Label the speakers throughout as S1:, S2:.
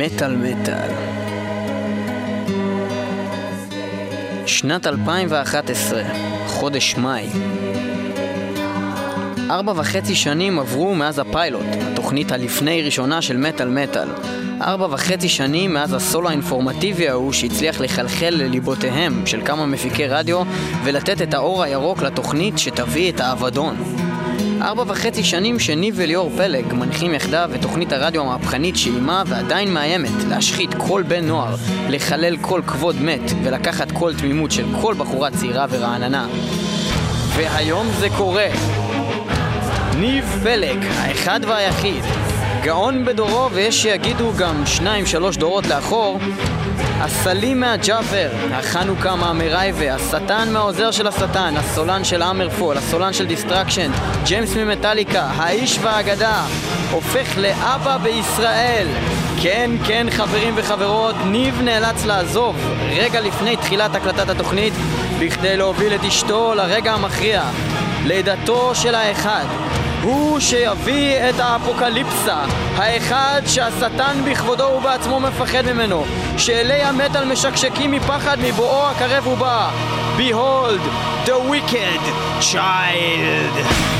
S1: מטאל מטאל. שנת 2011, חודש מאי. ארבע וחצי שנים עברו מאז הפיילוט, התוכנית הלפני ראשונה של מטאל מטאל. ארבע וחצי שנים מאז הסולו האינפורמטיבי ההוא שהצליח לחלחל לליבותיהם של כמה מפיקי רדיו ולתת את האור הירוק לתוכנית שתביא את האבדון. ארבע וחצי שנים שניב וליאור פלג מנחים יחדיו את תוכנית הרדיו המהפכנית שאיימה ועדיין מאיימת להשחית כל בן נוער, לחלל כל כבוד מת ולקחת כל תמימות של כל בחורה צעירה ורעננה. והיום זה קורה. ניב פלג, האחד והיחיד, גאון בדורו ויש שיגידו גם שניים שלוש דורות לאחור, הסלים מהג'אפר, החנוכה מהמרייבה, השטן מהעוזר של השטן, הסולן של אמרפול, הסולן של Destruction, ג'יימס ממטאליקה, האיש והאגדה, הופך לאבא בישראל. כן, כן, חברים וחברות, ניב נאלץ לעזוב רגע לפני תחילת הקלטת התוכנית בכדי להוביל את אשתו לרגע המכריע, לידתו של האחד. הוא שיביא את האפוקליפסה, האחד שהשטן בכבודו ובעצמו מפחד ממנו, שאלי המטאל משקשקים מפחד מבואו הקרב ובא. Behold, the wicked child.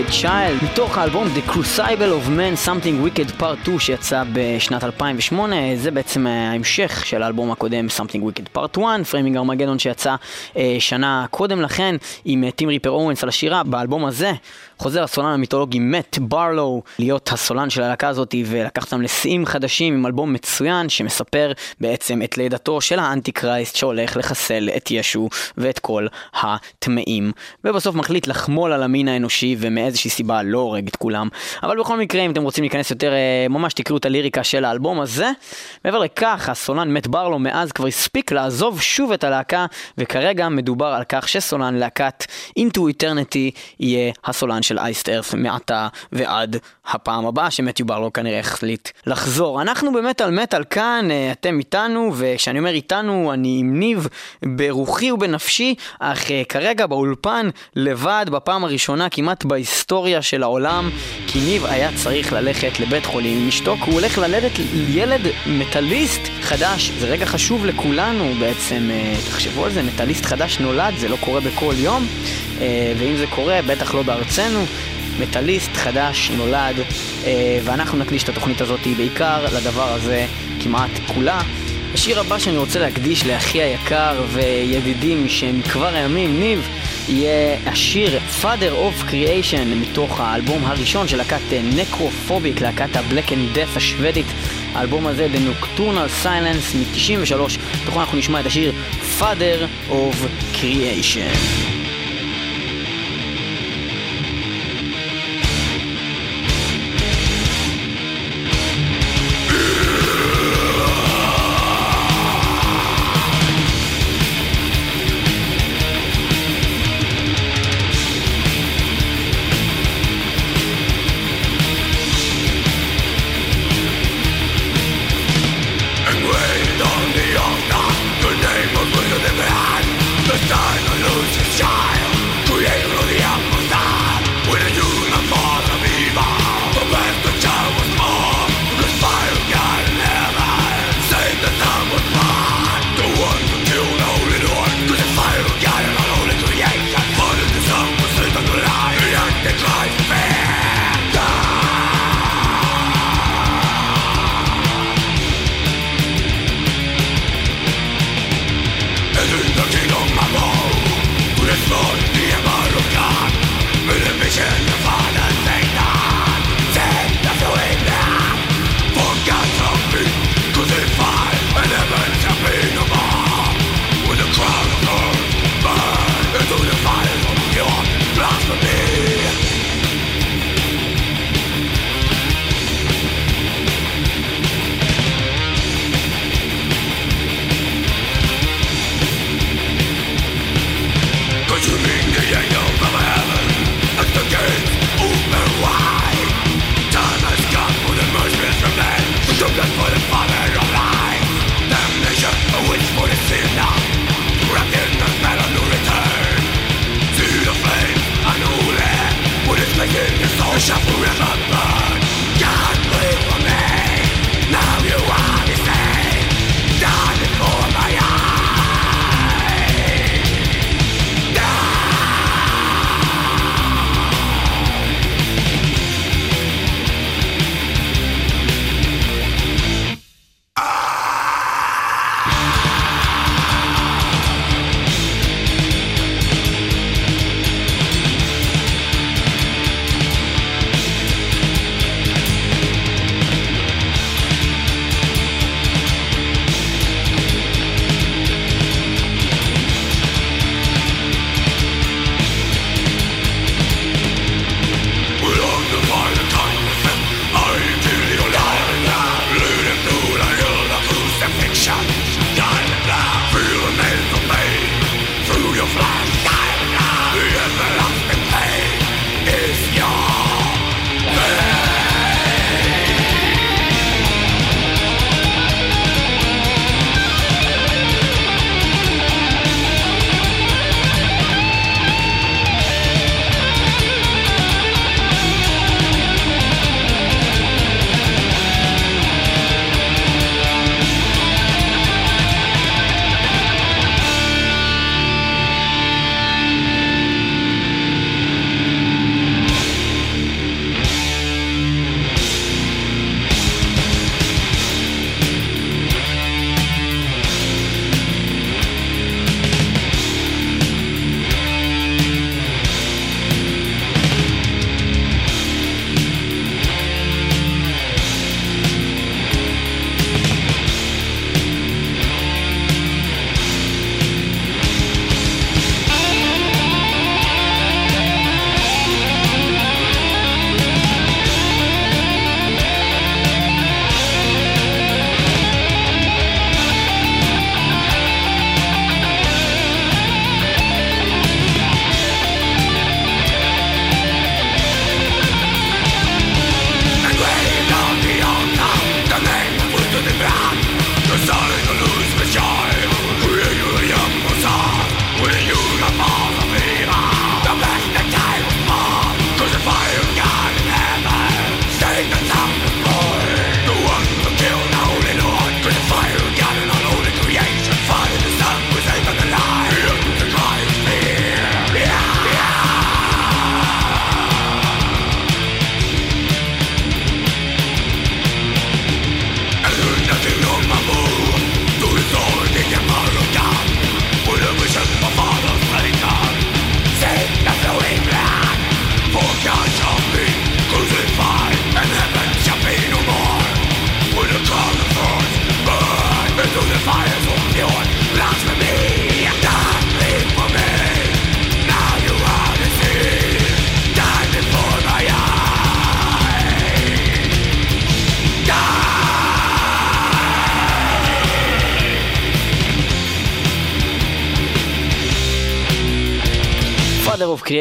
S1: Wicked Child מתוך האלבום The Crucible of Man Something Wicked Part 2 שיצא בשנת 2008 זה בעצם ההמשך של האלבום הקודם Something Wicked Part 1 Framing Armageddon שיצא אה, שנה קודם לכן עם טים ריפר אוונס על השירה. באלבום הזה חוזר הסולן המיתולוגי מאט ברלו להיות הסולן של הלהקה הזאת ולקח אותם לשיאים חדשים עם אלבום מצוין שמספר בעצם את לידתו של ה Antichrist שהולך לחסל את ישו ואת כל הטמאים. ובסוף מחליט לחמול על המין האנושי ומאיזושהי סיבה לא הורג את כולם אבל בכל מקרה אם אתם רוצים להיכנס יותר אה, ממש תקראו את הליריקה של האלבום הזה מעבר לכך הסולן מאט ברלו מאז כבר הספיק לעזוב שוב את הלהקה וכרגע מדובר על כך שסולן להקת Into Eternity יהיה הסולן של אייסט ארף מעתה ועד הפעם הבאה שמתיו ברלו כנראה החליט לחזור. אנחנו במטאל מטאל כאן, אה, אתם איתנו, וכשאני אומר איתנו אני עם ניב ברוחי ובנפשי, אך אה, כרגע באולפן לבד בפעם הראשונה כמעט בהיסטוריה של העולם, כי ניב היה צריך ללכת לבית חולים עם אשתו, כי הוא הולך ללדת ילד מטאליסט חדש. זה רגע חשוב לכולנו בעצם, אה, תחשבו על זה, מטאליסט חדש נולד, זה לא קורה בכל יום, ואם זה קורה, בטח לא בארצנו. מטאליסט חדש נולד, אה, ואנחנו נקדיש את התוכנית הזאת בעיקר לדבר הזה כמעט כולה. השיר הבא שאני רוצה להקדיש לאחי היקר וידידי משמכבר הימים, ניב, יהיה השיר Father of Creation מתוך האלבום הראשון של להקת נקרופוביק, להקת ה-Black and Death השוודית. האלבום הזה, The Nocturnal Silence מ-93, בתוכו אנחנו נשמע את השיר Father of Creation.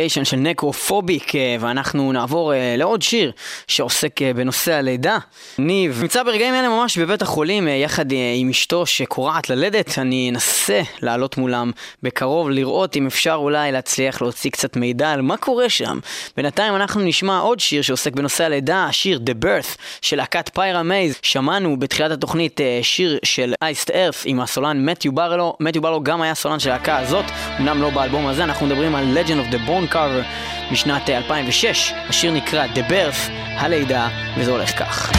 S1: Creation של Necrophobic, אה, ואנחנו נעבור אה, לעוד שיר שעוסק אה, בנושא הלידה. ניב נמצא ברגעים אלה ממש בבית החולים יחד עם אשתו שקורעת ללדת. אני אנסה לעלות מולם בקרוב, לראות אם אפשר אולי להצליח להוציא קצת מידע על מה קורה שם. בינתיים אנחנו נשמע עוד שיר שעוסק בנושא הלידה, השיר The Birth של להקת Pyramaze. שמענו בתחילת התוכנית שיר של Iced Earth עם הסולן מתיו ברלו. מתיו ברלו גם היה סולן של הלהקה הזאת, אמנם לא באלבום הזה, אנחנו מדברים על Legend of the Bone Carver משנת אה, 2006. השיר נקרא The Birth, הלידה, וזה הולך כך.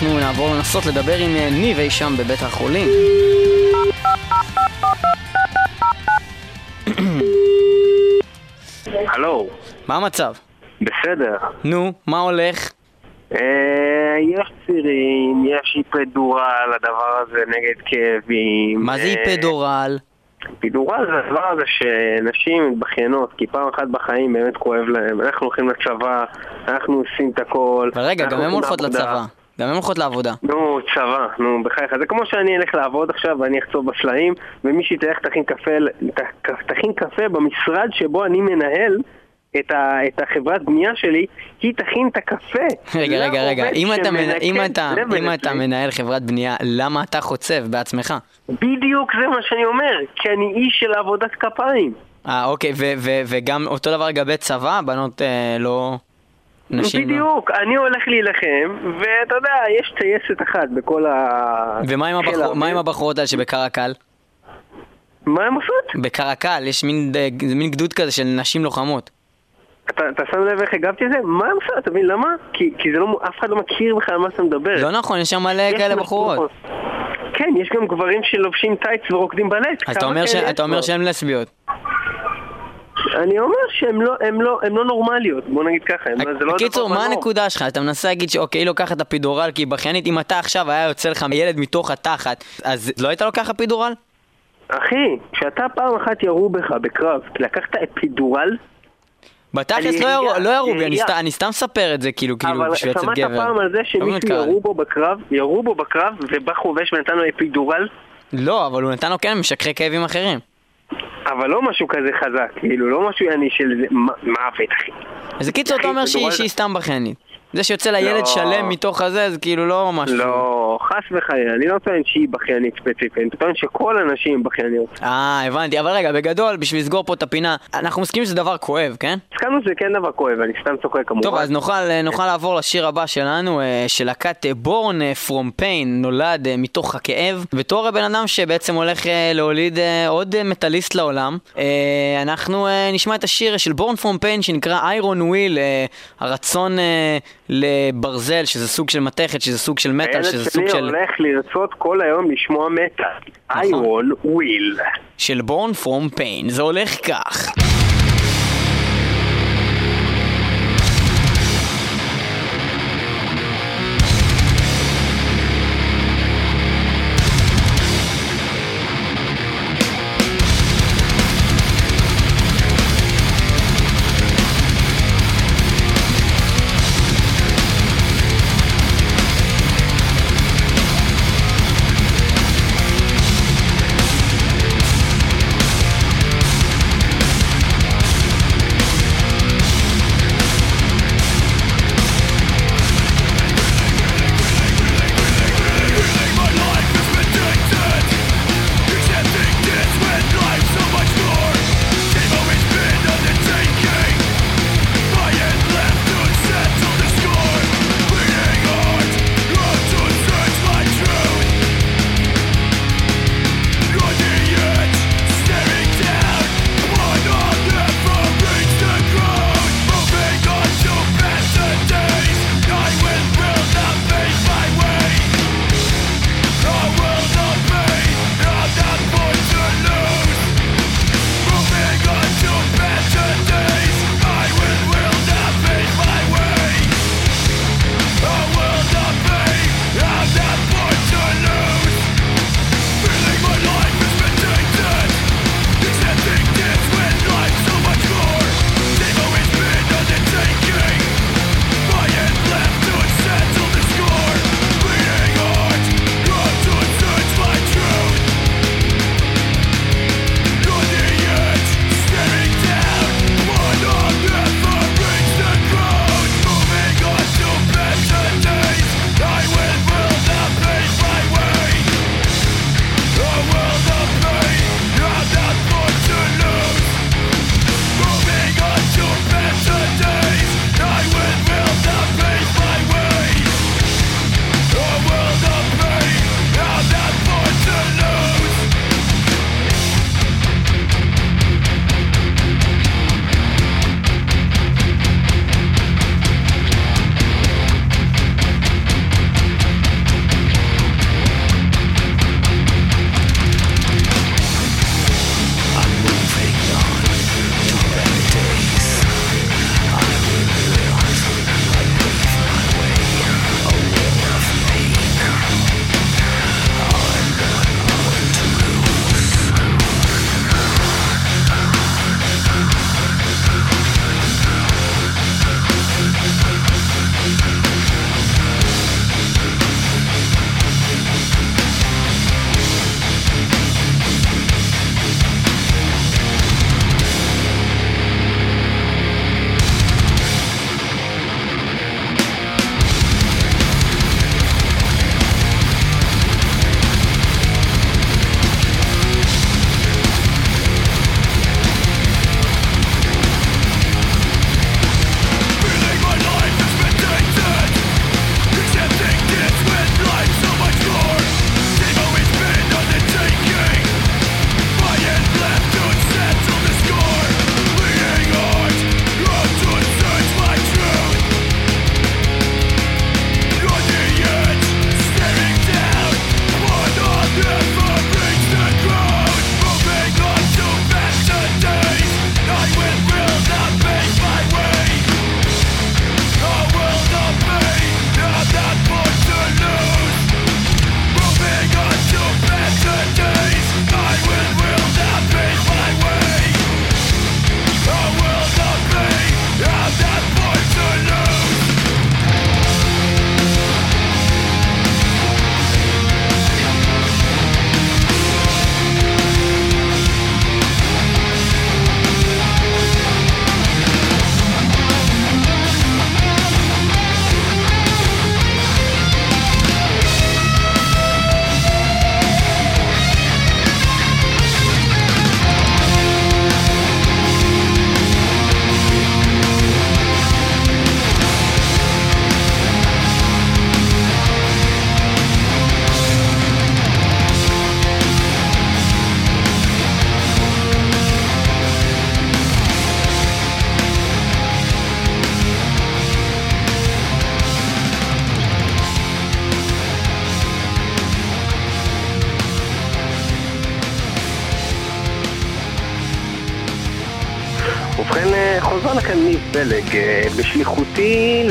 S1: ואנחנו נעבור לנסות לדבר עם אה, ניב אי שם בבית החולים.
S2: הלו,
S1: מה המצב?
S2: בסדר.
S1: נו, מה הולך?
S2: אה, יש צירים, יש איפדורל, הדבר הזה נגד כאבים.
S1: מה זה
S2: אה,
S1: איפדורל?
S2: איפדורל זה הדבר הזה שנשים מתבכיינות, כי פעם אחת בחיים באמת כואב להם. אנחנו הולכים לצבא, אנחנו עושים את הכל.
S1: אבל רגע,
S2: אנחנו
S1: גם הן הולכות. לצבא. גם הן הולכות לעבודה.
S2: נו, צבא, נו, בחייך. זה כמו שאני אלך לעבוד עכשיו ואני אחצוב בסלעים, ומישהי תלך תכין קפה, ת- תכין קפה במשרד שבו אני מנהל את, ה, את החברת בנייה שלי, היא תכין את הקפה.
S1: רגע, רגע, רגע, אם אתה, אם, אתה, אם אתה. מנהל חברת בנייה, למה אתה חוצב בעצמך?
S2: בדיוק זה מה שאני אומר, כי אני איש של עבודת כפיים.
S1: אה, אוקיי, ו- ו- וגם אותו דבר לגבי צבא, בנות אה, לא... נשים.
S2: בדיוק, אני הולך להילחם, ואתה יודע, יש טייסת אחת בכל ה...
S1: ומה עם,
S2: חיל
S1: הבחור,
S2: האוויר.
S1: מה עם הבחורות האלה שבקרקל?
S2: מה הם עושות?
S1: בקרקל יש מין, מין גדוד כזה של נשים לוחמות.
S2: אתה, אתה שם לב איך הגבתי לזה? מה הם עושות? אתה מבין למה? כי, כי זה לא, אף אחד לא מכיר בכלל על מה אתה מדבר.
S1: לא נכון, יש שם מלא כאלה בחורות.
S2: כן, יש גם גברים שלובשים טייץ ורוקדים בלט.
S1: אז אתה אומר, ש... אתה אומר? שהן לסביות.
S2: אני אומר שהן לא, הם לא, הם לא נורמליות, בוא נגיד ככה. הם- זה לא
S1: בקיצור, מה. הנקודה שלך? אתה מנסה להגיד שאוקיי, היא לוקחת אפידורל כי היא בכיינית, אם אתה עכשיו היה יוצא לך ילד מתוך התחת, אז לא היית לוקח אפידורל?
S2: אחי, כשאתה פעם אחת ירו בך בקרב, לקחת אפידורל,
S1: בתכלס לא ירו- לא ירו בי, אני. סת- אני סתם מספר את זה כאילו, כאילו,
S2: אבל
S1: בשביל לצאת
S2: שמעת
S1: גבר.
S2: פעם על זה שמישהו. ירו בו בקרב, ירו בו בקרב, ובא חובש ונתן לו אפידורל?
S1: לא, אבל הוא נתן לו כן משככי כאבים אחרים.
S2: אבל לא משהו כזה חזק, כאילו, לא משהו יעני של מוות, אחי.
S1: אז קיצור, אתה אומר שהיא סתם בכיינית. זה שיוצא לה ילד
S2: לא.
S1: שלם מתוך הזה, זה כאילו לא משהו.
S2: לא, חס וחלילה, אני לא טוען שהיא בכיינית ספציפית, אני טוען שכל הנשים בכייניות.
S1: אה, הבנתי, אבל רגע, בגדול, בשביל לסגור פה את הפינה, אנחנו מסכימים שזה דבר כואב, כן?
S2: הסכמנו שזה כן דבר כואב, אני סתם צוחק כמובן.
S1: טוב, אז נוכל, אה, נוכל לעבור לשיר הבא שלנו, אה, של להקת Born from Pain, נולד אה, מתוך הכאב. בתור הבן אדם שבעצם הולך להוליד עוד מטאליסט לעולם, אנחנו נשמע את השיר של Born from Pain שנקרא Iron Will, הרצון לברזל, שזה סוג של מתכת, שזה סוג של מטאל,
S2: הילד
S1: שזה סוג
S2: שלי
S1: של...
S2: הולך לרצות כל היום לשמוע מטאל.
S1: נכון.
S2: Iron Will.
S1: של בורן פרום פיין, זה הולך כך.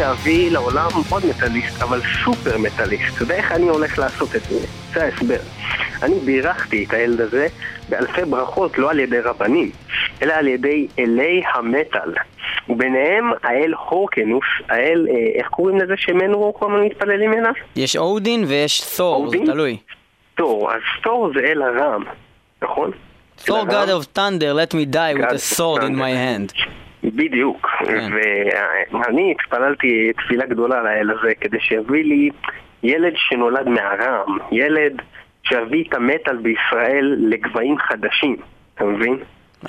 S2: להביא לעולם עוד מטאליסט, אבל סופר מטאליסט. ואיך אני הולך לעשות את זה? זה ההסבר. אני בירכתי את הילד הזה באלפי ברכות, לא על ידי רבנים, אלא על ידי אלי המטאל. וביניהם האל הורקנוס, האל, אה, איך קוראים לזה שמנוור כל הזמן מתפללים אליו?
S1: יש אודין ויש תור, זה? תלוי.
S2: תור, אז תור זה אל הרם, נכון?
S1: Thor God of Thunder, let me die with a sword in my hand.
S2: בדיוק,
S1: כן.
S2: ואני התפללתי תפילה גדולה לאל הזה כדי שיביא לי ילד שנולד מהרם, ילד שיביא את המטאל בישראל לגבהים חדשים, אתה מבין?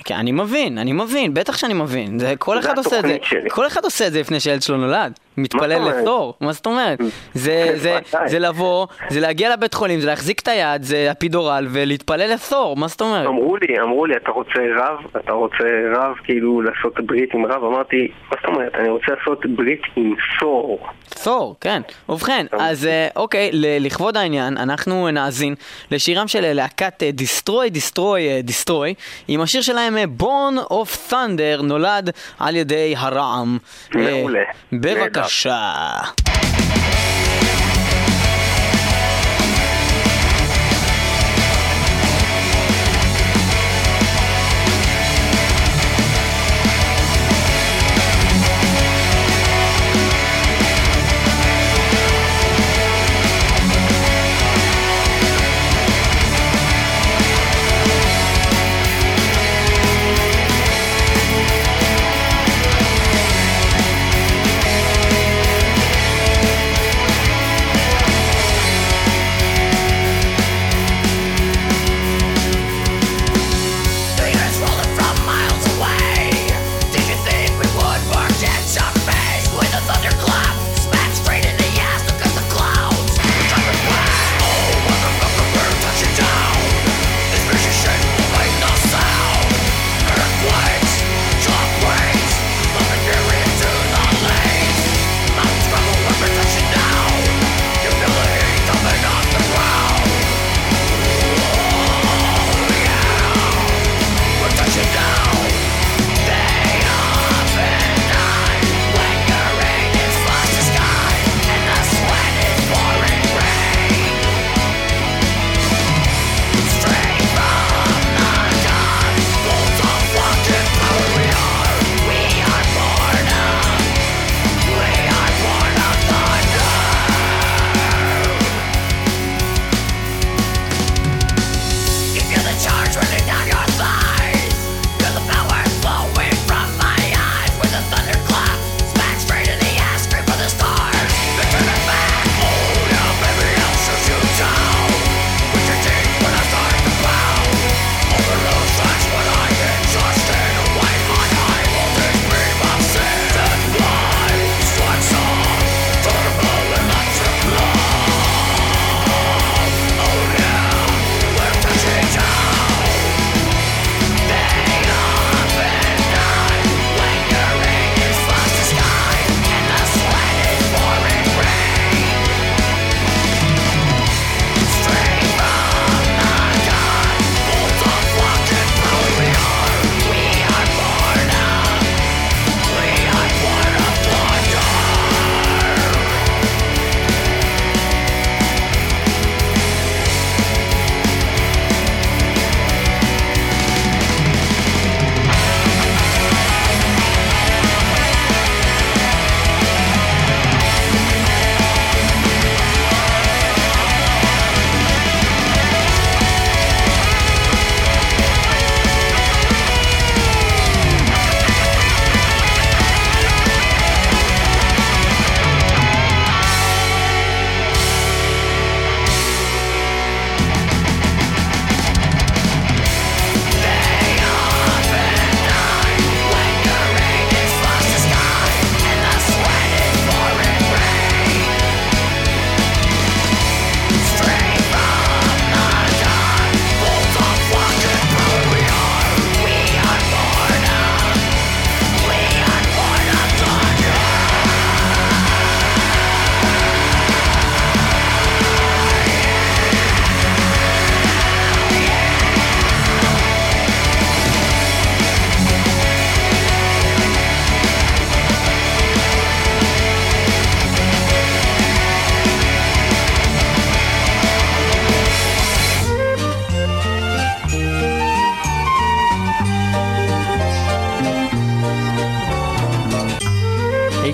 S1: כן, אני מבין, אני מבין, בטח שאני מבין. זה, כל אחד עושה את זה.
S2: שלי.
S1: כל אחד עושה את זה לפני שהילד שלו נולד. מתפלל? לתור, מה זאת אומרת? זה, זה,
S2: ודאי.
S1: זה לבוא, זה להגיע לבית חולים, זה להחזיק את היד, זה אפידורל, ולהתפלל לתור, מה זאת אומרת?
S2: אמרו לי, אמרו לי, אתה רוצה רב? אתה רוצה רב כאילו לעשות ברית עם רב? אמרתי, מה זאת אומרת? אני רוצה לעשות ברית עם סור.
S1: תור, כן. ובכן, אז אה, אוקיי, לכבוד העניין, אנחנו נאזין לשירם של אה, להקת דיסטרוי, דיסטרוי, דיסטרוי, עם השיר שלהם Born of Thunder, נולד על ידי הרעם. אה,
S2: מעולה.
S1: בבקשה.
S3: Russia.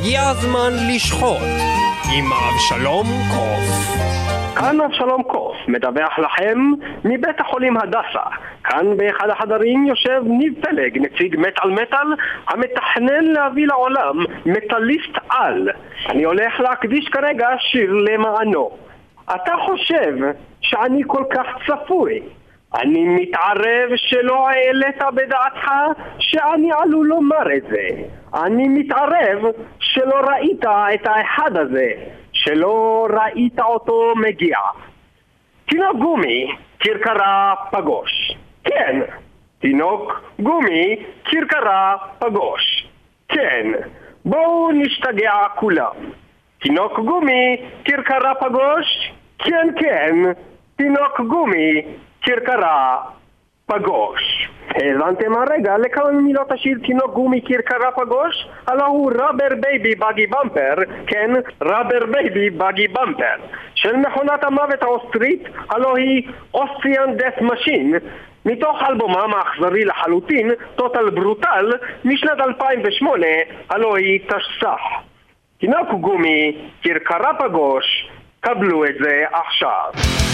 S4: הגיע הזמן לשחוט עם אבשלום קוף.
S2: כאן אבשלום קוף, מדווח לכם מבית החולים הדסה. כאן באחד החדרים יושב ניב פלג, נציג מטאל מטאל, המתכנן להביא לעולם מטאליסט על. אני הולך להקדיש כרגע שיר למענו. אתה חושב שאני כל כך צפוי? אני מתערב שלא העלית בדעתך שאני עלול לומר את זה. אני מתערב שלא ראית את האחד הזה, שלא ראית אותו מגיע. תינוק גומי, כרכרה פגוש. כן, תינוק גומי, כרכרה פגוש. כן, בואו נשתגע כולם. תינוק גומי, כרכרה פגוש? כן, כן, תינוק גומי, כרכרה פגוש. האזנתם הרגע לכמה מילות השיר תינוק גומי כרכרה פגוש? הלא הוא Rubber Baby Buggy Bumper, כן, Rubber Baby Buggy Bumper. של מכונת המוות האוסטרית, הלא היא Austrian Death Machine. מתוך אלבומם האכזרי לחלוטין, Total Brutal, משנת 2008, הלא היא תשס"ח. תינוק גומי, כרכרה פגוש, קבלו את זה עכשיו.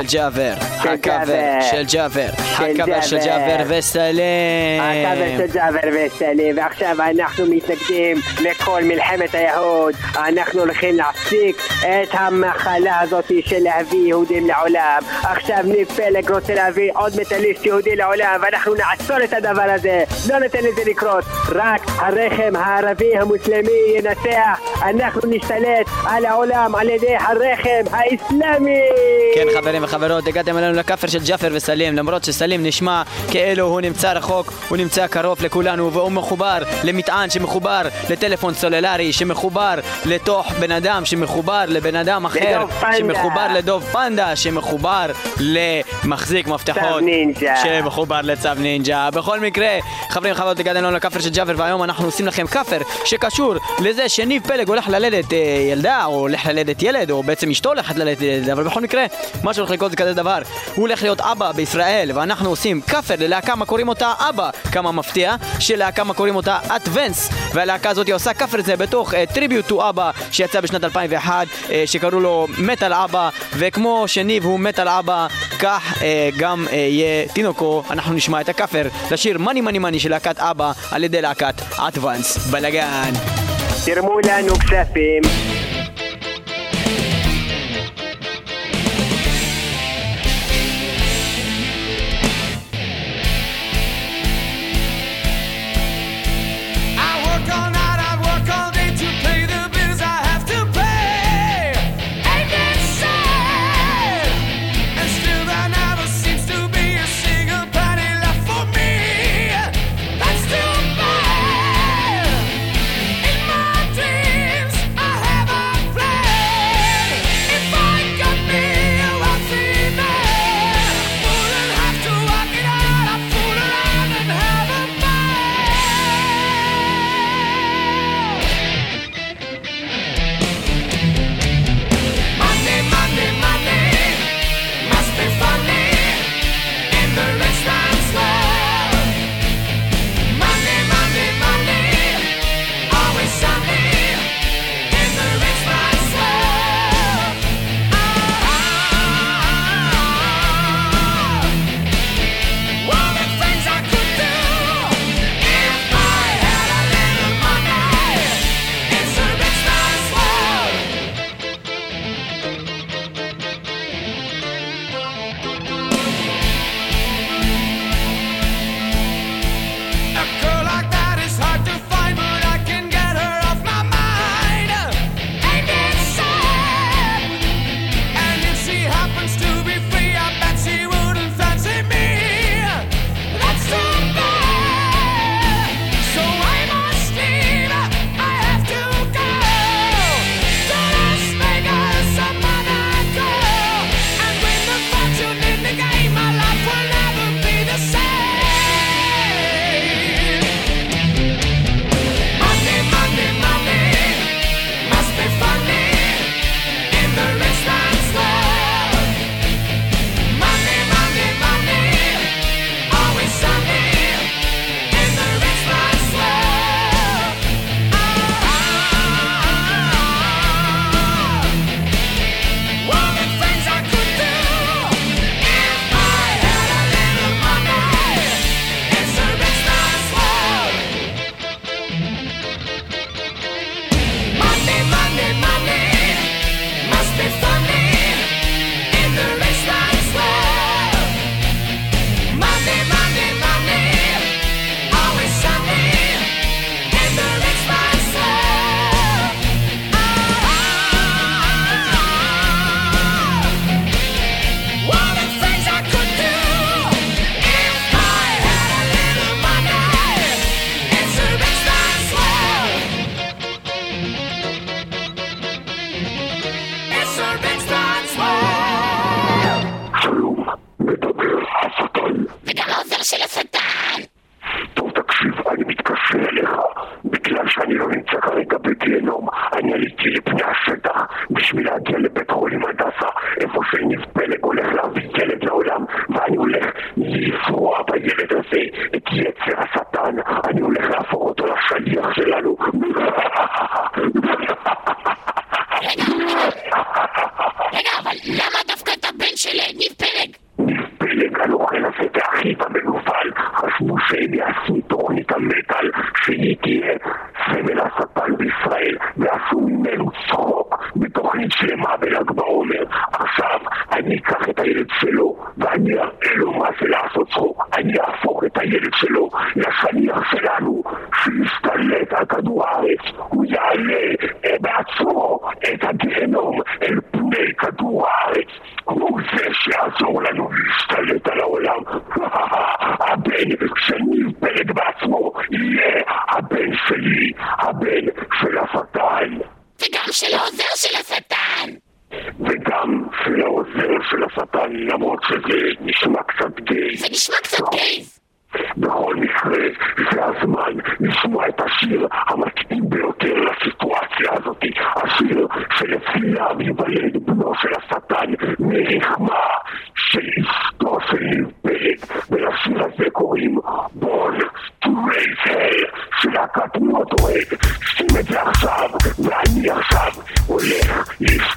S2: חומה.
S1: של ג'אבר.
S2: של
S1: הקאבר. של ג'אבר. הקאבר של
S2: ג'אבר.
S1: וסלם.
S2: הקאבר של ג'אבר וסלי, ועכשיו אנחנו מתנגדים לכל מלחמת היהוד. אנחנו הולכים להפסיק את המחלה הזאת של להביא יהודים לעולם. עכשיו ניב פלג רוצה להביא עוד מטאליסט יהודי לעולם, ואנחנו נעצור את הדבר הזה. לא ניתן לזה לקרות. רק הרחם הערבי המוסלמי ינצח. אנחנו נשתלט על העולם על ידי הרחם האסלאמי.
S1: כן חברים וחברות, הגעתם אלינו לכאפר של ג'אפר וסלים למרות שסלים נשמע כאילו הוא נמצא רחוק, הוא נמצא קרוב לכולנו והוא מחובר למטען שמחובר לטלפון סולולרי שמחובר לתוך בן אדם שמחובר לבן אדם אחר. שמחובר לדוב פנדה שמחובר למחזיק מפתחות. שמחובר לצו נינג'ה בכל מקרה חברים וחברות הגעתם אלינו לכאפר של ג'אפר והיום אנחנו עושים לכם כאפר שקשור לזה שניב פלג הולך ללדת אה, ילדה או הולך ללדת ילד או בעצם אשתו הולכת ללדת ילד אבל בכל מקרה מה שהולך לקרות זה כזה דבר הוא הולך להיות אבא בישראל, ואנחנו עושים קאבר ללהקה, מה קוראים אותה אבא, כמה מפתיע, שלהקה מה קוראים אותה At Vance, והלהקה הזאת עושה קאבר זה בתוך אה, Tribute to ABBA שיצא בשנת 2001, אה, אה, שקראו לו מטאל אבא, וכמו שניב הוא מטאל אבא, כך אה, גם אה, יהיה תינוקו, אנחנו נשמע את הקאבר לשיר Money Money Money של להקת אבא על ידי להקת At Vance. בלאגן.
S5: תרמו לנו כספים
S6: הולך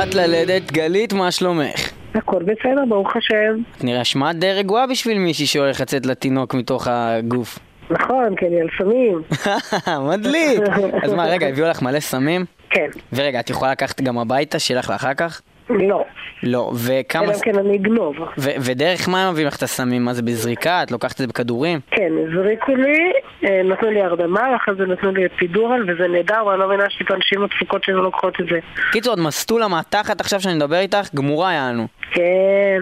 S1: שקוראת ללדת, גלית, מה שלומך?
S7: הכל בסדר, ברוך השם.
S1: את נראה שמעת די רגועה בשביל מישהי שהולך לצאת לתינוק מתוך הגוף.
S7: נכון, כי אני על סמים.
S1: מדליק! אז מה, רגע, הביאו לך מלא סמים?
S7: כן.
S1: ורגע, את יכולה לקחת גם הביתה, שיהיה לך לאחר כך?
S7: לא.
S1: לא, וכמה...
S7: אלא כן אני אגנוב.
S1: ו- ודרך מה הם מביאים לך את הסמים? מה זה בזריקה? את לוקחת את זה בכדורים?
S7: כן, הזריקו לי, אה, נתנו לי הרדמה, ואחרי זה נתנו לי אפידורל, וזה נהדר, ואני לא מבינה שיש לי את הנשים הדפוקות שלא לוקחות את זה.
S1: קיצור, את מסטולה מהתחת עכשיו שאני מדבר איתך, גמורה יענו.
S7: כן.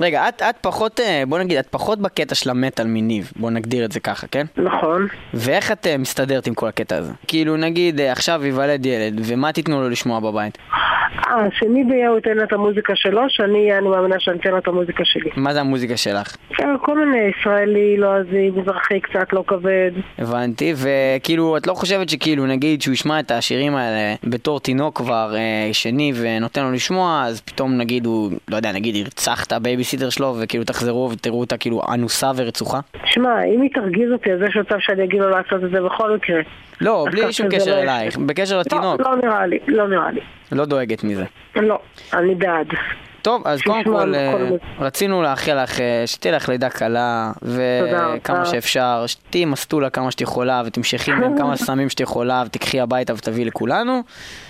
S1: רגע, את, את פחות, אה, בוא נגיד, את פחות בקטע של המטאל מניב, בוא נגדיר את זה ככה, כן?
S7: נכון.
S1: ואיך את אה, מסתדרת עם כל הקטע הזה? כאילו, נגיד, אה, עכשיו ייוולד ילד, ומה תיתנו לו לשמוע בבית?
S7: אה, ביה הוא ייתן לה את המוזיקה שלו, שאני, אני מאמינה שאני אתן לה את המוזיקה שלי.
S1: מה זה המוזיקה שלך?
S7: כל מיני ישראלי, לועזי, מזרחי קצת, לא כבד.
S1: הבנתי, וכאילו, את לא חושבת שכאילו, נגיד, שהוא ישמע את השירים האלה בתור תינוק כבר אה, שני ונותן לו לשמוע, אז פתאום נגיד הוא, לא יודע, נגיד ירצח את הבייביסיטר שלו, וכאילו תחזרו ותראו אותה כאילו אנוסה ורצוחה?
S7: שמע, אם היא תרגיז אותי, אז יש מצב שאני אגיד לו לעשות את זה בכל מקרה.
S1: לא, בלי שום קשר
S7: לא-
S1: אלייך, בקשר לתינוק,
S7: לא, לא נראה לי, לא נראה לי.
S1: לא דואגת מזה.
S7: לא, אני בעד.
S1: טוב, אז קודם כל, אה,
S7: כל
S1: רצינו לאחל לך אה, שתהיה לך לידה קלה, וכמה. שאפשר, שתהיי מסטולה כמה שאת יכולה, ותמשכי עם כמה סמים שאת יכולה, ותקחי הביתה ותביאי לכולנו.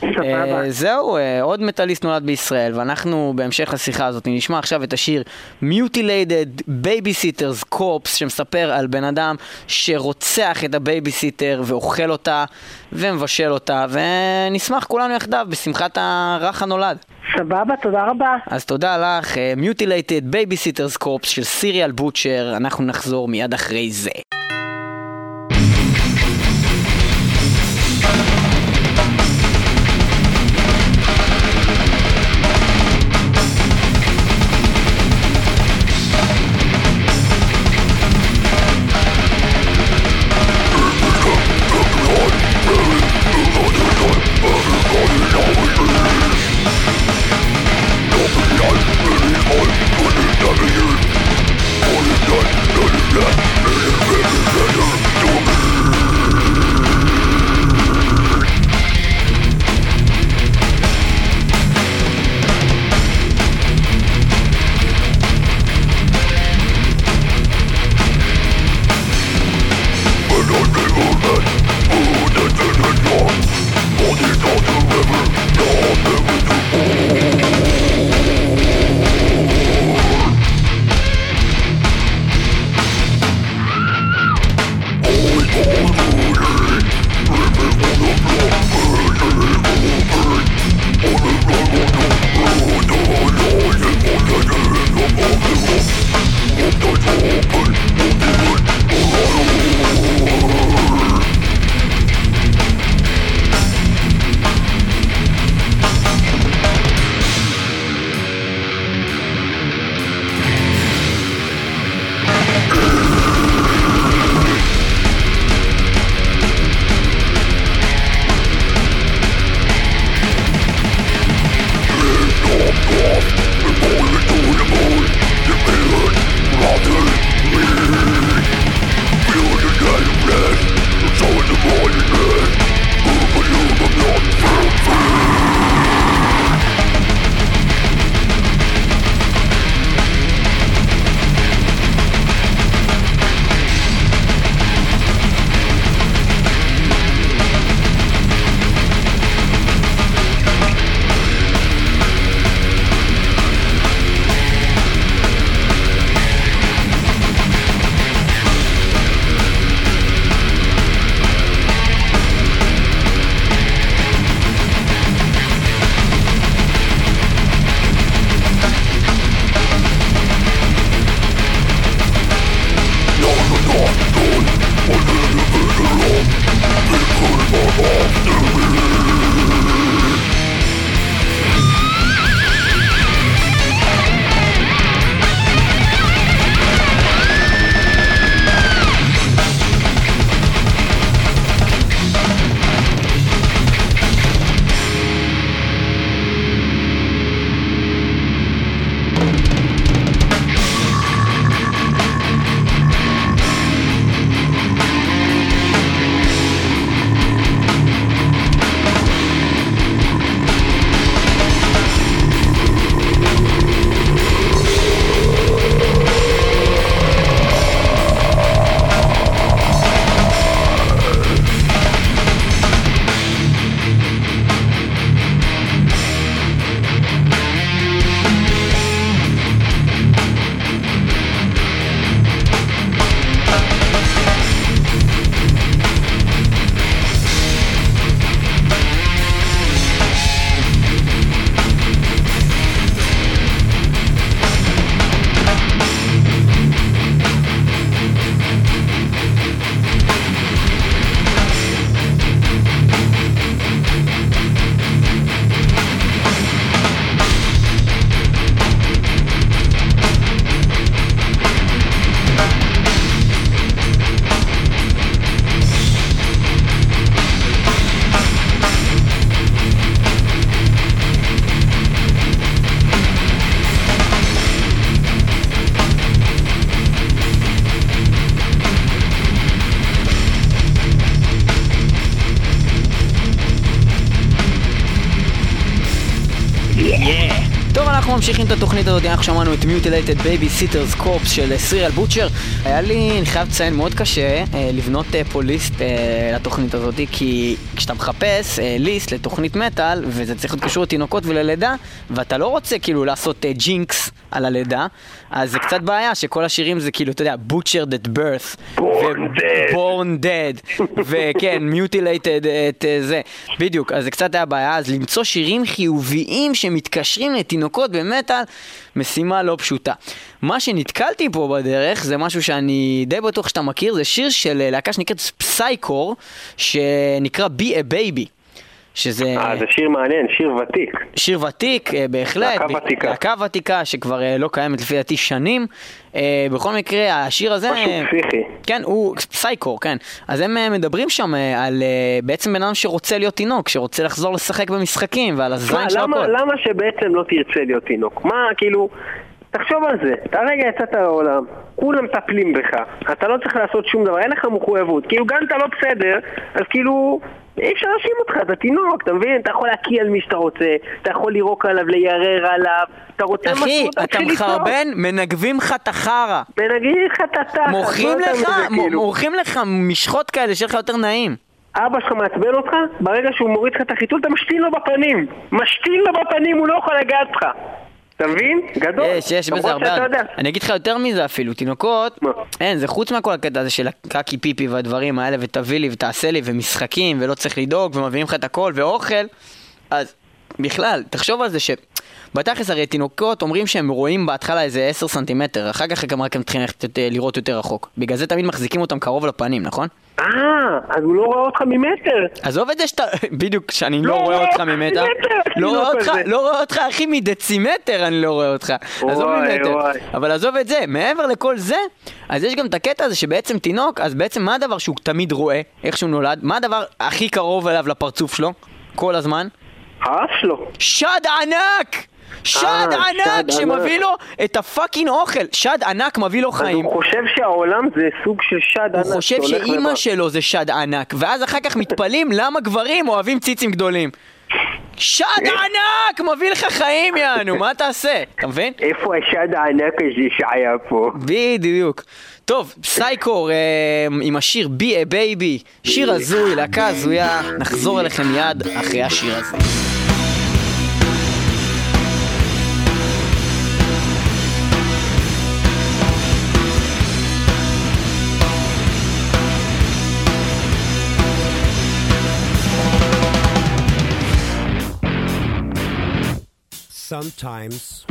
S1: אה, זהו, עוד מטאליסט נולד בישראל, ואנחנו בהמשך לשיחה הזאת נשמע עכשיו את השיר Mutilated Babysitters Corpse, שמספר על בן אדם שרוצח את הבייביסיטר ואוכל אותה ומבשל אותה, ונשמח כולנו יחדיו בשמחת הרך הנולד.
S7: סבבה, תודה רבה.
S1: אז תודה לך, Mutilated Babysitters Corpse של Serial Butcher, אנחנו נחזור מיד אחרי זה. ממשיכים את התוכנית הזאת, אנחנו שמענו את Mutilated Baby Sitters Corpse של אה, סיריאל בוטשר. היה לי, אני חייב לציין, מאוד קשה אה, לבנות אה, פה ליסט אה, לתוכנית הזאת, כי כשאתה מחפש אה, ליסט לתוכנית מטאל, וזה צריך להיות קשור לתינוקות וללידה, ואתה לא רוצה כאילו לעשות אה, ג'ינקס על הלידה, אז זה קצת בעיה שכל השירים זה כאילו, אתה יודע, Butchered at birth.
S2: Born dead.
S1: Born dead, וכן, Mutilated את אה, זה, בדיוק, אז זה קצת היה בעיה, אז למצוא שירים חיוביים שמתקשרים לתינוקות במטאל, משימה לא פשוטה. מה שנתקלתי פה בדרך, זה משהו שאני די בטוח שאתה מכיר, זה שיר של אה, להקה שנקראת פסייקור, שנקרא Be a Baby. שזה
S2: אה, זה שיר מעניין, שיר ותיק.
S1: שיר ותיק, אה, בהחלט.
S2: להקה ותיקה.
S1: להקה ותיקה שכבר אה, לא קיימת לפי דעתי שנים. אה, בכל מקרה, השיר הזה...
S2: משהו פסיכי.
S1: כן, הוא פסייקור, כן. אז הם מדברים שם על בעצם בן אדם שרוצה להיות תינוק, שרוצה לחזור לשחק במשחקים ועל הזין של הכל.
S2: למה שבעצם לא תרצה להיות תינוק? מה, כאילו, תחשוב על זה, אתה רגע יצאת לעולם, כולם מטפלים בך, אתה לא צריך לעשות שום דבר, אין לך מחויבות, כאילו גם אתה לא בסדר, אז כאילו, אי אפשר להאשים אותך, אתה תינוק, אתה מבין? אתה יכול להקיא על מי שאתה רוצה, אתה יכול לירוק עליו, לירר עליו, אתה רוצה
S1: אחי,
S2: משהו,
S1: אתה
S2: תתחיל לצעוק.
S1: מחרבן, מנגבים לך את החרא.
S2: ונגיד לך את התחת, מה אתה
S1: לך,
S2: כאילו?
S1: מורחים לך משחות כאלה שיהיה לך יותר נעים.
S2: אבא שלך מעצבן אותך, ברגע שהוא מוריד לך את החיתול אתה משתין לו בפנים משתין לו בפנים, הוא לא יכול לגעת בך אתה מבין? גדול
S1: יש, יש בזה הרבה. אני אגיד לך יותר מזה אפילו, תינוקות,
S2: מה?
S1: אין, זה חוץ מהכל הקטע הזה של הקקי פיפי והדברים האלה, ותביא לי ותעשה לי, ומשחקים, ולא צריך לדאוג, ומביאים לך את הכל, ואוכל, אז בכלל, תחשוב על זה ש... בתכלס הרי תינוקות אומרים שהם רואים בהתחלה איזה 10 סנטימטר, אחר כך גם רק הם מתחילים ללכת לראות יותר רחוק. בגלל זה תמיד מחזיקים אותם קרוב לפנים, נכון?
S2: אה, אז הוא לא רואה אותך ממטר
S1: עזוב את זה שאתה, בדיוק, שאני לא
S2: לא
S1: רואה אותך ממטר, לא רואה
S2: התינוק
S1: אותך,
S2: הזה.
S1: לא רואה אותך אחי מדצימטר אני לא רואה אותך, עזוב ממטר. אבל עזוב את זה, מעבר לכל זה, אז יש גם את הקטע הזה שבעצם תינוק, אז בעצם מה הדבר שהוא תמיד רואה, איך שהוא נולד, מה הדבר הכי קרוב אליו לפרצוף שלו, כל הזמן?
S2: האף שלו
S1: שד ענק! שד
S2: אה,
S1: ענק
S2: שד
S1: שמביא
S2: ענק.
S1: לו את ה fucking אוכל, שד ענק מביא לו חיים.
S2: הוא חושב שהעולם זה סוג של שד ענק
S1: הוא חושב שאימא. שלו זה שד ענק, ואז אחר כך מתפלאים למה גברים אוהבים ציצים גדולים. שד ענק! מביא לך חיים יענו, מה תעשה? אתה מבין?
S2: איפה השד הענק הזה שהיה פה?
S1: בדיוק. טוב, Psycore אה, עם השיר Be a Baby, שיר הזוי, להקה הזויה, נחזור אליכם מיד אחרי השיר הזה.
S4: Sometimes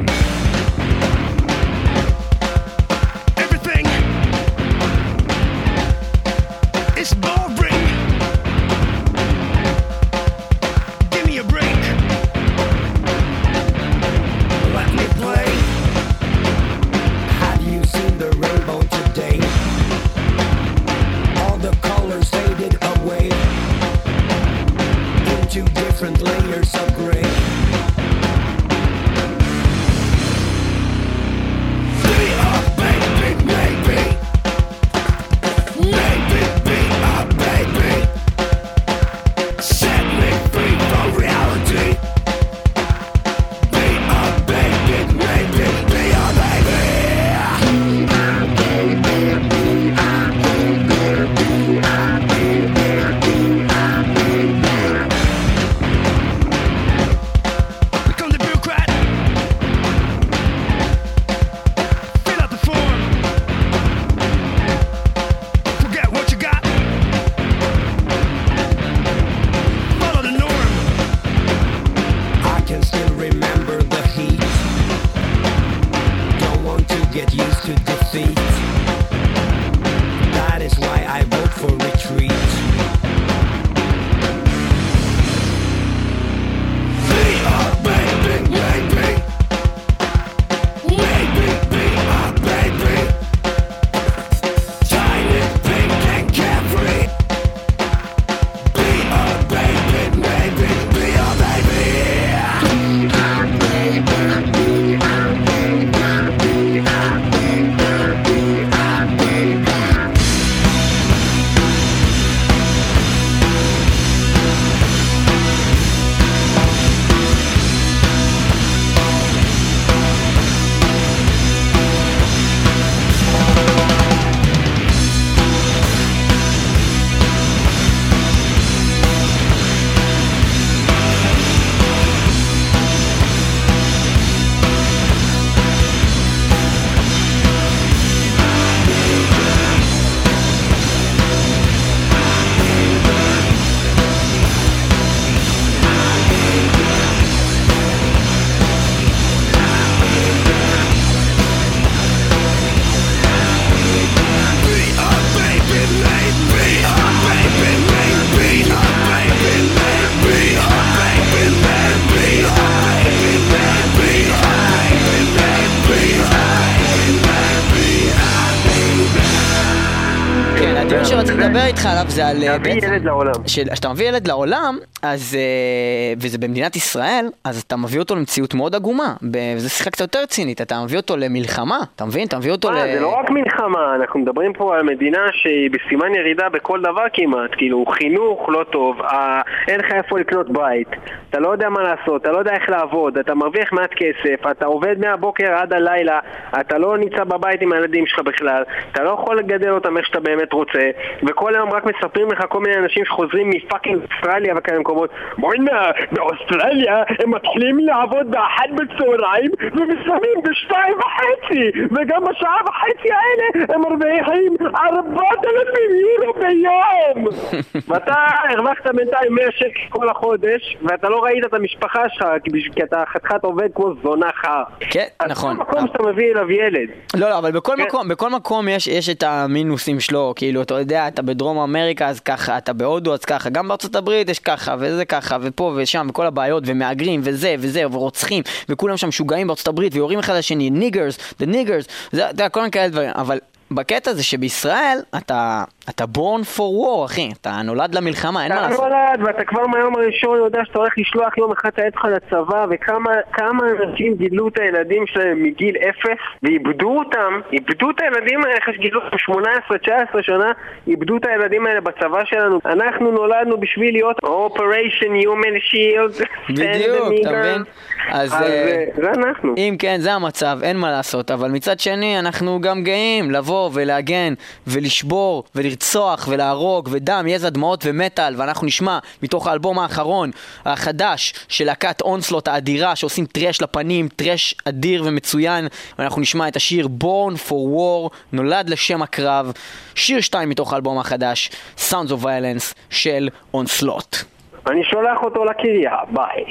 S3: Everything is boring.
S1: זה על... אה,
S2: להביא ילד לעולם.
S1: כשאתה מביא ילד לעולם, אז, אה, וזה במדינת ישראל, אז אתה מביא אותו למציאות מאוד עגומה. וזה שיחה קצת יותר רצינית, אתה מביא אותו למלחמה, אתה מבין? אתה מביא אותו ל...
S2: זה לא רק מלחמה, אנחנו מדברים פה על מדינה שהיא בסימן ירידה בכל דבר כמעט, כאילו חינוך לא טוב, אה, אין לך איפה לקנות בית, אתה לא יודע מה לעשות, אתה לא יודע איך לעבוד, אתה מרוויח מעט כסף, אתה עובד מהבוקר עד הלילה, אתה לא נמצא בבית עם הילדים שלך בכלל, אתה לא יכול לגדל אותם איך שאתה באמת רוצה, וכל היום רק מספרים לך כל מיני אנשים שחוזרים מפאקינג אוסטרליה וכאלה מקומות בוא'נה, באוסטרליה הם מתחילים לעבוד באחת בצהריים ומסיימים בשתיים וחצי וגם בשעה וחצי האלה הם מרוויחים ארבעת אלפים יורו ביום ואתה הרווחת בינתיים 100 שקל כל החודש ואתה לא ראית את המשפחה שלך כי אתה חתיכת עובד כמו זונה חר
S1: כן, נכון.
S2: אז כל מקום שאתה מביא אליו ילד
S1: לא, לא, אבל בכל
S2: כן.
S1: מקום, בכל מקום יש את המינוסים שלו, כאילו, אתה יודע, אתה בדרום אמריקה אז ככה, אתה בהודו אז ככה, גם בארצות הברית יש ככה, וזה ככה, ופה ושם, וכל הבעיות, ומהגרים, וזה, וזה, ורוצחים, וכולם שם משוגעים בארצות הברית, ויורים אחד לשני, niggers, the niggers, זה, אתה יודע, כל מיני כאלה דברים, אבל בקטע זה שבישראל, אתה, אתה born for war, אחי, אתה נולד למלחמה, אין מה
S2: אתה
S1: לעשות.
S2: נולד ואתה כבר מהיום הראשון יודע שאתה הולך לשלוח יום אחד את הילד שלך לצבא וכמה כמה אנשים גידלו את הילדים שלהם מגיל אפס ואיבדו אותם, איבדו את הילדים האלה אחרי שגידלו אותם 18-19 שנה איבדו את הילדים האלה בצבא שלנו. אנחנו נולדנו בשביל להיות Operation Human Shield.
S1: בדיוק, אתה מבין? אז...
S2: אז
S1: אה,
S2: אה, זה אנחנו.
S1: אם כן, זה המצב, אין מה לעשות, אבל מצד שני, אנחנו גם גאים לבוא ולהגן ולשבור ולרצוח ולהרוג ודם, יזע, דמעות ומטאל, ואנחנו נשמע מתוך האלבום האחרון, החדש, של להקת אונסלוט האדירה, שעושים טרש לפנים, טרש אדיר ומצוין, ואנחנו נשמע את השיר Born for War, נולד לשם הקרב, שיר שתיים מתוך האלבום החדש, Sounds of Violence של אונסלוט.
S2: אני שולח אותו לקריה, ביי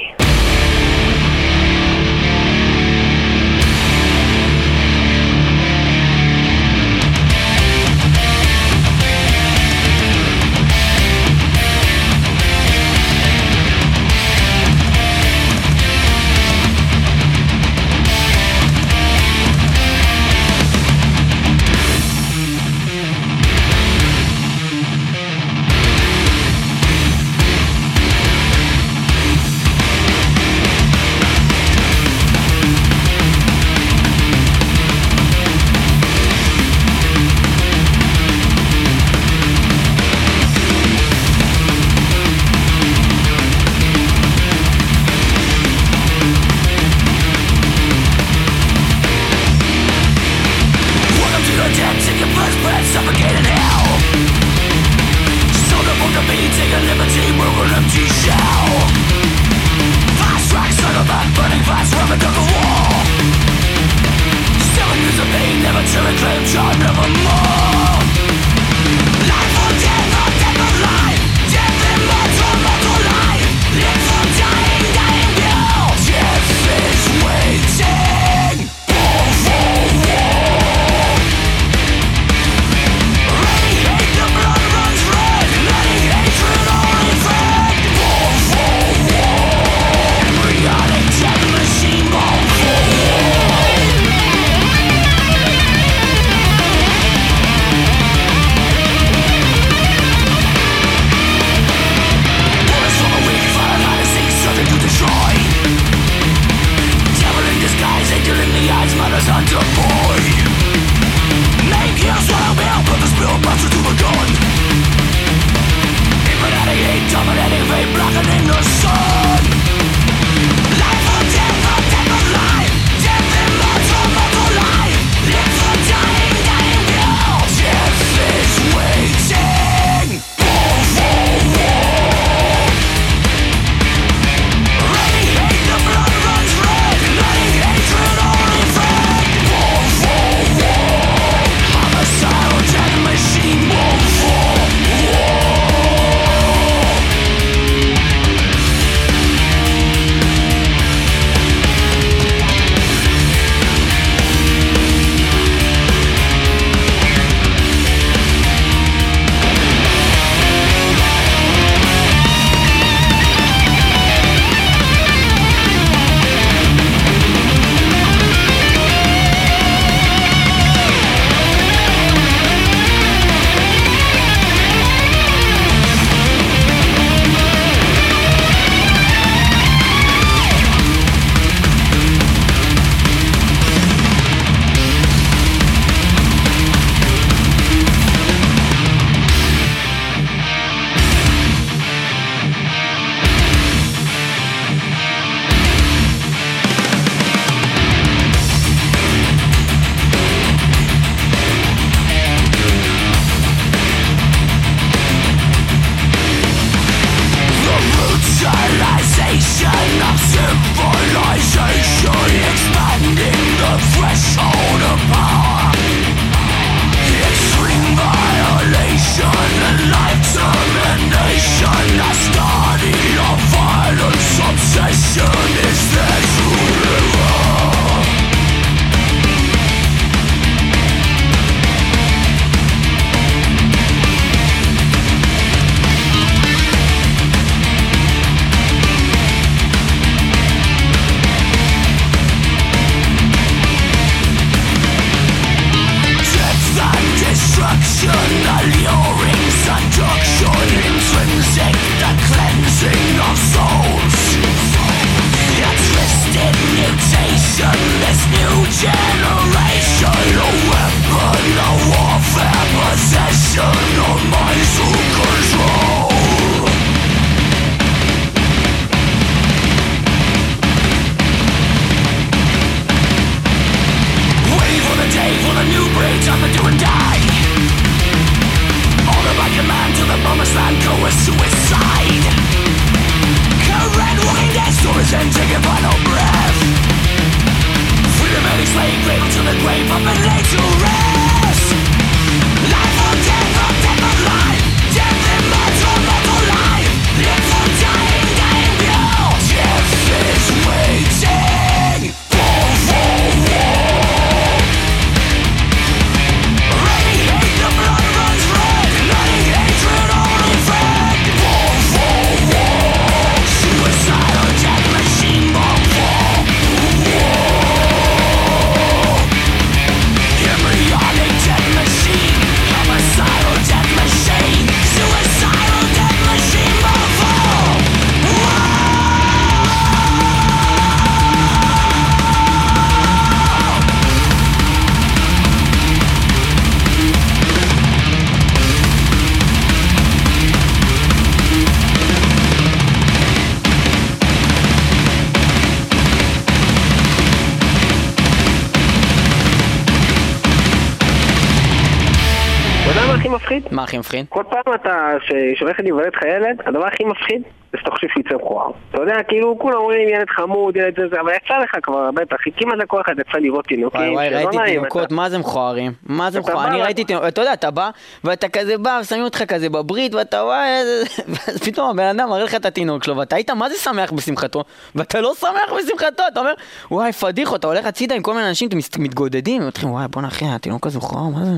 S1: הכי מפחיד?
S2: כל פעם אתה, שהולך להיוולד לך ילד, הדבר הכי מפחיד זה שאתה חושב שהוא יצא מכוער. אתה יודע, כאילו, כולם אומרים ילד חמוד, ילד זה זה, אבל יצא לך כבר, בטח, כמעט לכל אחד יצא לראות תינוקים.
S1: וואי וואי, ראיתי תינוקות, מה זה מכוערים? מה זה
S2: אתה
S1: מכוער?
S2: בא
S1: אני ראיתי תינוקות, אתה יודע, אתה בא, ואתה כזה בא, ושמים אותך כזה בברית, ואתה וואי, ואז פתאום הבן אדם מראה לך את התינוק שלו, ואתה היית מה זה שמח בשמחתו, ואתה לא שמח בשמחתו, אתה אומר, וואי, פדיחו, אתה הולך הצידה עם כל מיני אנשים, אתם מת- מתגודדים, ואומרים, וואי, בואנה אחי, התינוק הזה מכוער, מה זה?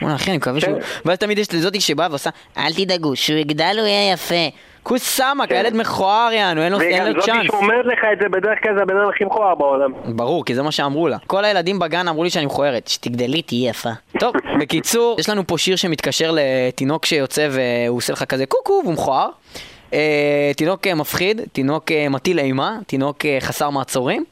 S1: בואנה אחי, אני מקווה שהוא... ואז תמיד יש לזאתי שבאה ועושה, אל תדאגו, כשהוא יגדל הוא יהיה יפה. כוס סמק, הילד מכוער יענו, אין לו לו
S2: וגם
S1: צ'אנס.
S2: שאומרת לך את זה בדרך כלל זה הבן אדם הכי מכוער בעולם.
S1: ברור, כי זה מה שאמרו לה. כל הילדים בגן אמרו לי שאני מכוערת. שתגדלי תהיי יפה. טוב, בקיצור, יש לנו פה שיר שמתקשר לתינוק שיוצא והוא עושה לך כזה קוקו והוא מכוער. אה, תינוק אה, מפחיד, תינוק אה, מטיל אימה, תינוק חסר מעצורים.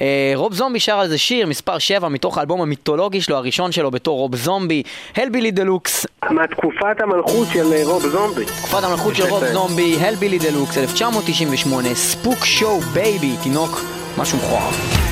S1: אה, רוב זומבי שר על זה שיר, מספר 7, מתוך האלבום המיתולוגי שלו, הראשון שלו בתור רוב זומבי, Hellbilly Deluxe,
S2: מהתקופת המלכות של רוב זומבי.
S1: תקופת המלכות של רוב זומבי, Hellbilly Deluxe, 1998, Spookshow Baby, תינוק, משהו מכוער.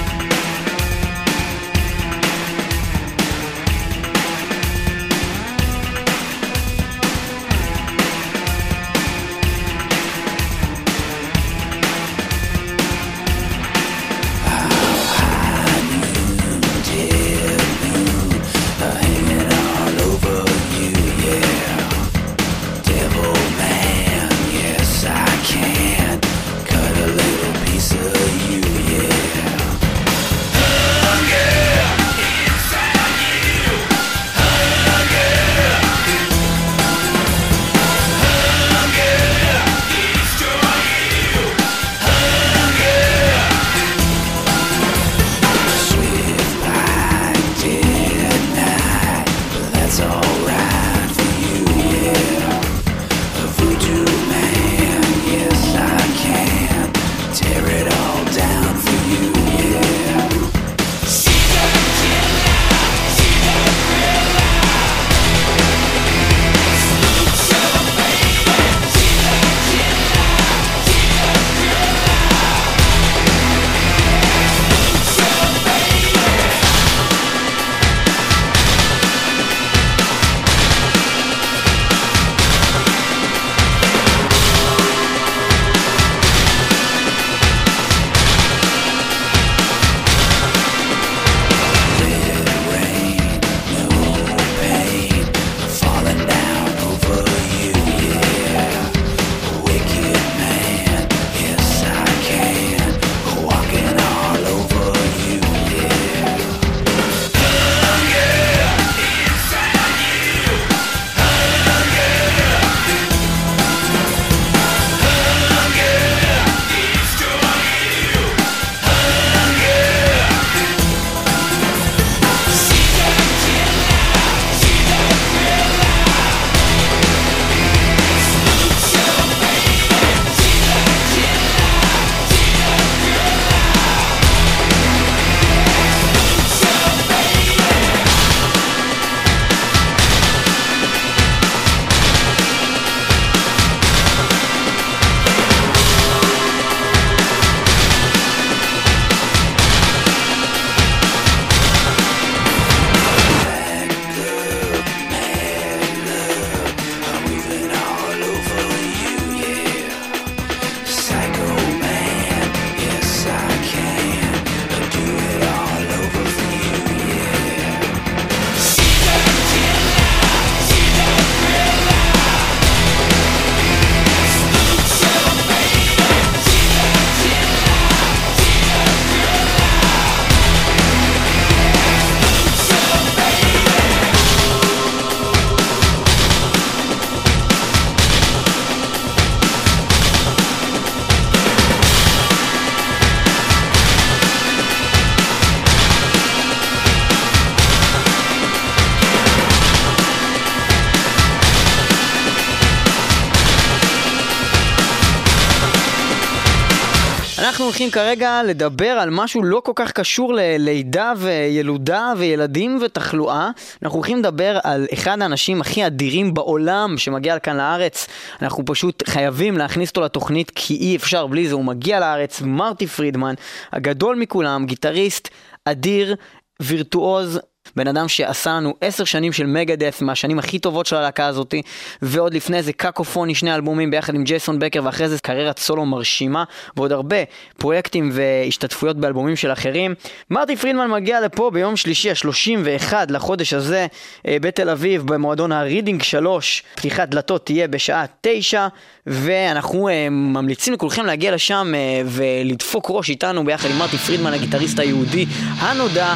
S1: הולכים כרגע לדבר על משהו לא כל כך קשור ללידה וילודה וילדים ותחלואה. אנחנו הולכים לדבר על אחד האנשים הכי אדירים בעולם שמגיע לכאן לארץ. אנחנו פשוט חייבים להכניס אותו לתוכנית כי אי אפשר בלי זה. הוא מגיע לארץ, מרטי פרידמן, הגדול מכולם, גיטריסט אדיר, וירטואוז. בן אדם שעשה לנו עשר שנים של מגדס מהשנים הכי טובות של הלהקה הזאתי, ועוד לפני זה קקופוני, שני אלבומים ביחד עם ג'ייסון בקר, ואחרי זה קריירת סולו מרשימה, ועוד הרבה פרויקטים והשתתפויות באלבומים של אחרים. מרטי פרידמן מגיע לפה ביום שלישי ה-31 לחודש הזה אה, בתל אביב, במועדון הרידינג 3. פתיחת דלתות תהיה בשעה 9, ואנחנו אה, ממליצים לכולכם להגיע לשם אה, ולדפוק ראש איתנו ביחד עם מרטי פרידמן, הגיטריסט היהודי הנודע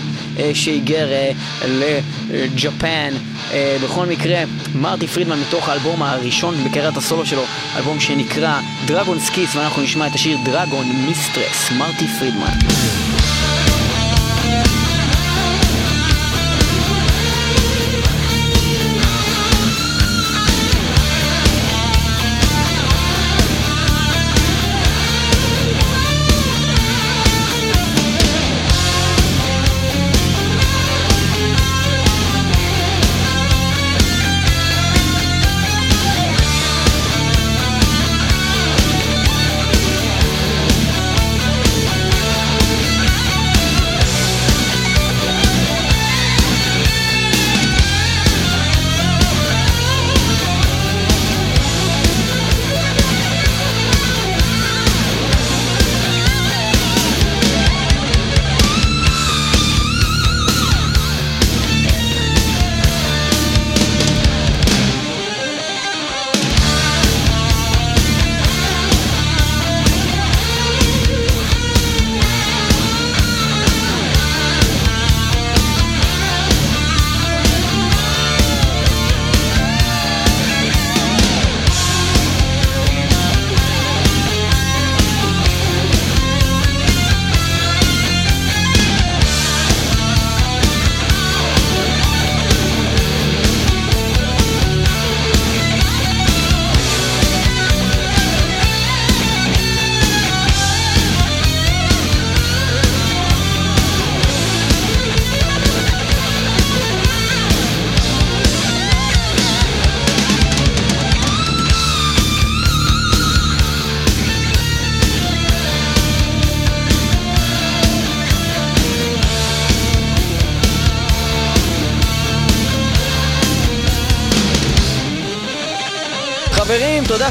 S1: שהיגר לג'פן. אה, בכל מקרה, מרטי פרידמן מתוך האלבום הראשון בקריירת הסולו שלו, אלבום שנקרא Dragon's Kiss, ואנחנו נשמע את השיר Dragon Mistress, מרטי פרידמן.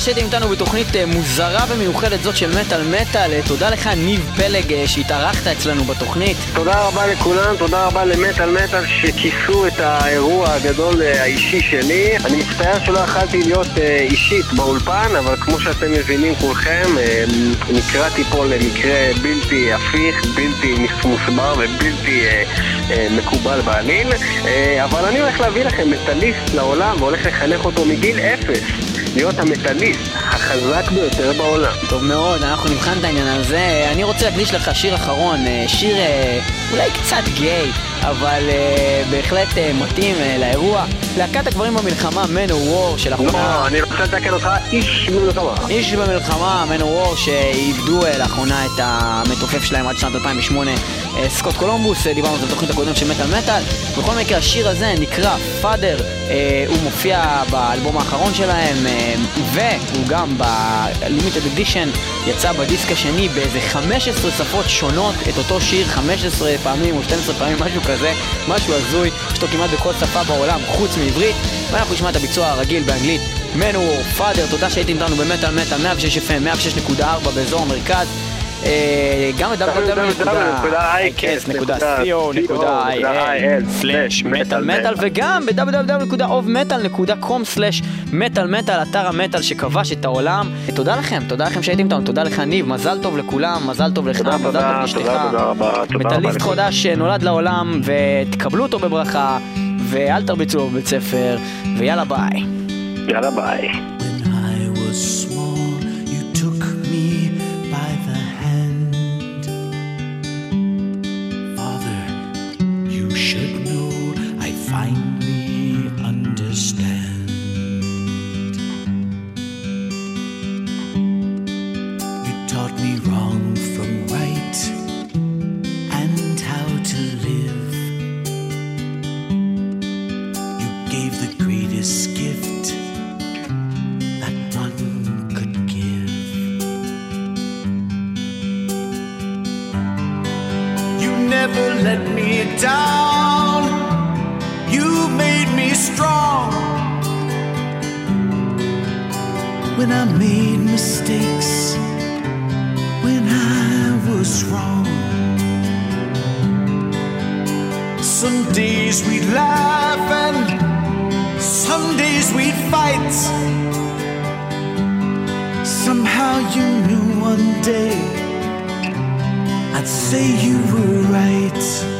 S1: שהייתם איתנו בתוכנית אה, מוזרה ומיוחדת זאת של מטאל מטאל. אה, תודה לך, ניב פלג, אה, שהתארחת אצלנו בתוכנית.
S2: תודה רבה לכולם, תודה רבה למטאל מטאל שכיסו את האירוע הגדול האישי שלי. אני מצטער שלא יכלתי להיות אישית באולפן, אבל כמו שאתם מבינים כולכם, נקראתי פה למקרה בלתי הפיך, בלתי מוסבר ובלתי מקובל בעליל. אבל אני הולך להביא לכם מטאליסט לעולם והולך לחנך אותו מגיל אפס. להיות המטאליסט החזק ביותר בעולם.
S1: טוב מאוד, אנחנו נבחן את העניין הזה. אני רוצה להקדיש לך שיר אחרון, אה, שיר אה, אולי קצת גיי, אבל אה, בהחלט אה, מתאים אה, לאירוע. להקת הגברים במלחמה, Man of War של האחרונה.
S2: לא, אני רוצה לתקן אותך, איש במלחמה.
S1: איש במלחמה, Man of War, שאיבדו אה, לאחרונה את המתופף שלהם עד שנת 2008, אה, סקוט קולומבוס, אה, דיברנו על זה בתוכנית הקודמת של מטאל מטאל. בכל מקרה, השיר הזה נקרא Father, אה, הוא מופיע באלבום האחרון שלהם, אה, והוא גם ב-Limited Edition, יצא בדיסק השני באיזה 15 שפות שונות, את אותו שיר 15 פעמים או 12 פעמים, משהו כזה, משהו הזוי, יש אותו כמעט בכל שפה בעולם, חוץ מעברית, ואנחנו נשמע את הביצוע הרגיל באנגלית. Manowar, Father, תודה שהייתם איתנו במטאל מטאל 106 FM, 106.4 באזור המרכז. אה, גם את www.icast.co.il/מטאל וגם ב-www.ofmetal.com/מטאל מטאל אתר המטאל שכבש את העולם. תודה לכם, תודה לכם שהייתם איתנו, תודה לך ניב, מזל טוב לכולם, מזל טוב לך, מזל טוב לאשתך. מטאליסט. חדש שנולד לעולם ותקבלו אותו בברכה ואל תרביצו בבית ספר ויאללה ביי.
S2: יאללה ביי.
S8: sweet fights. Somehow you knew one day I'd say you were right.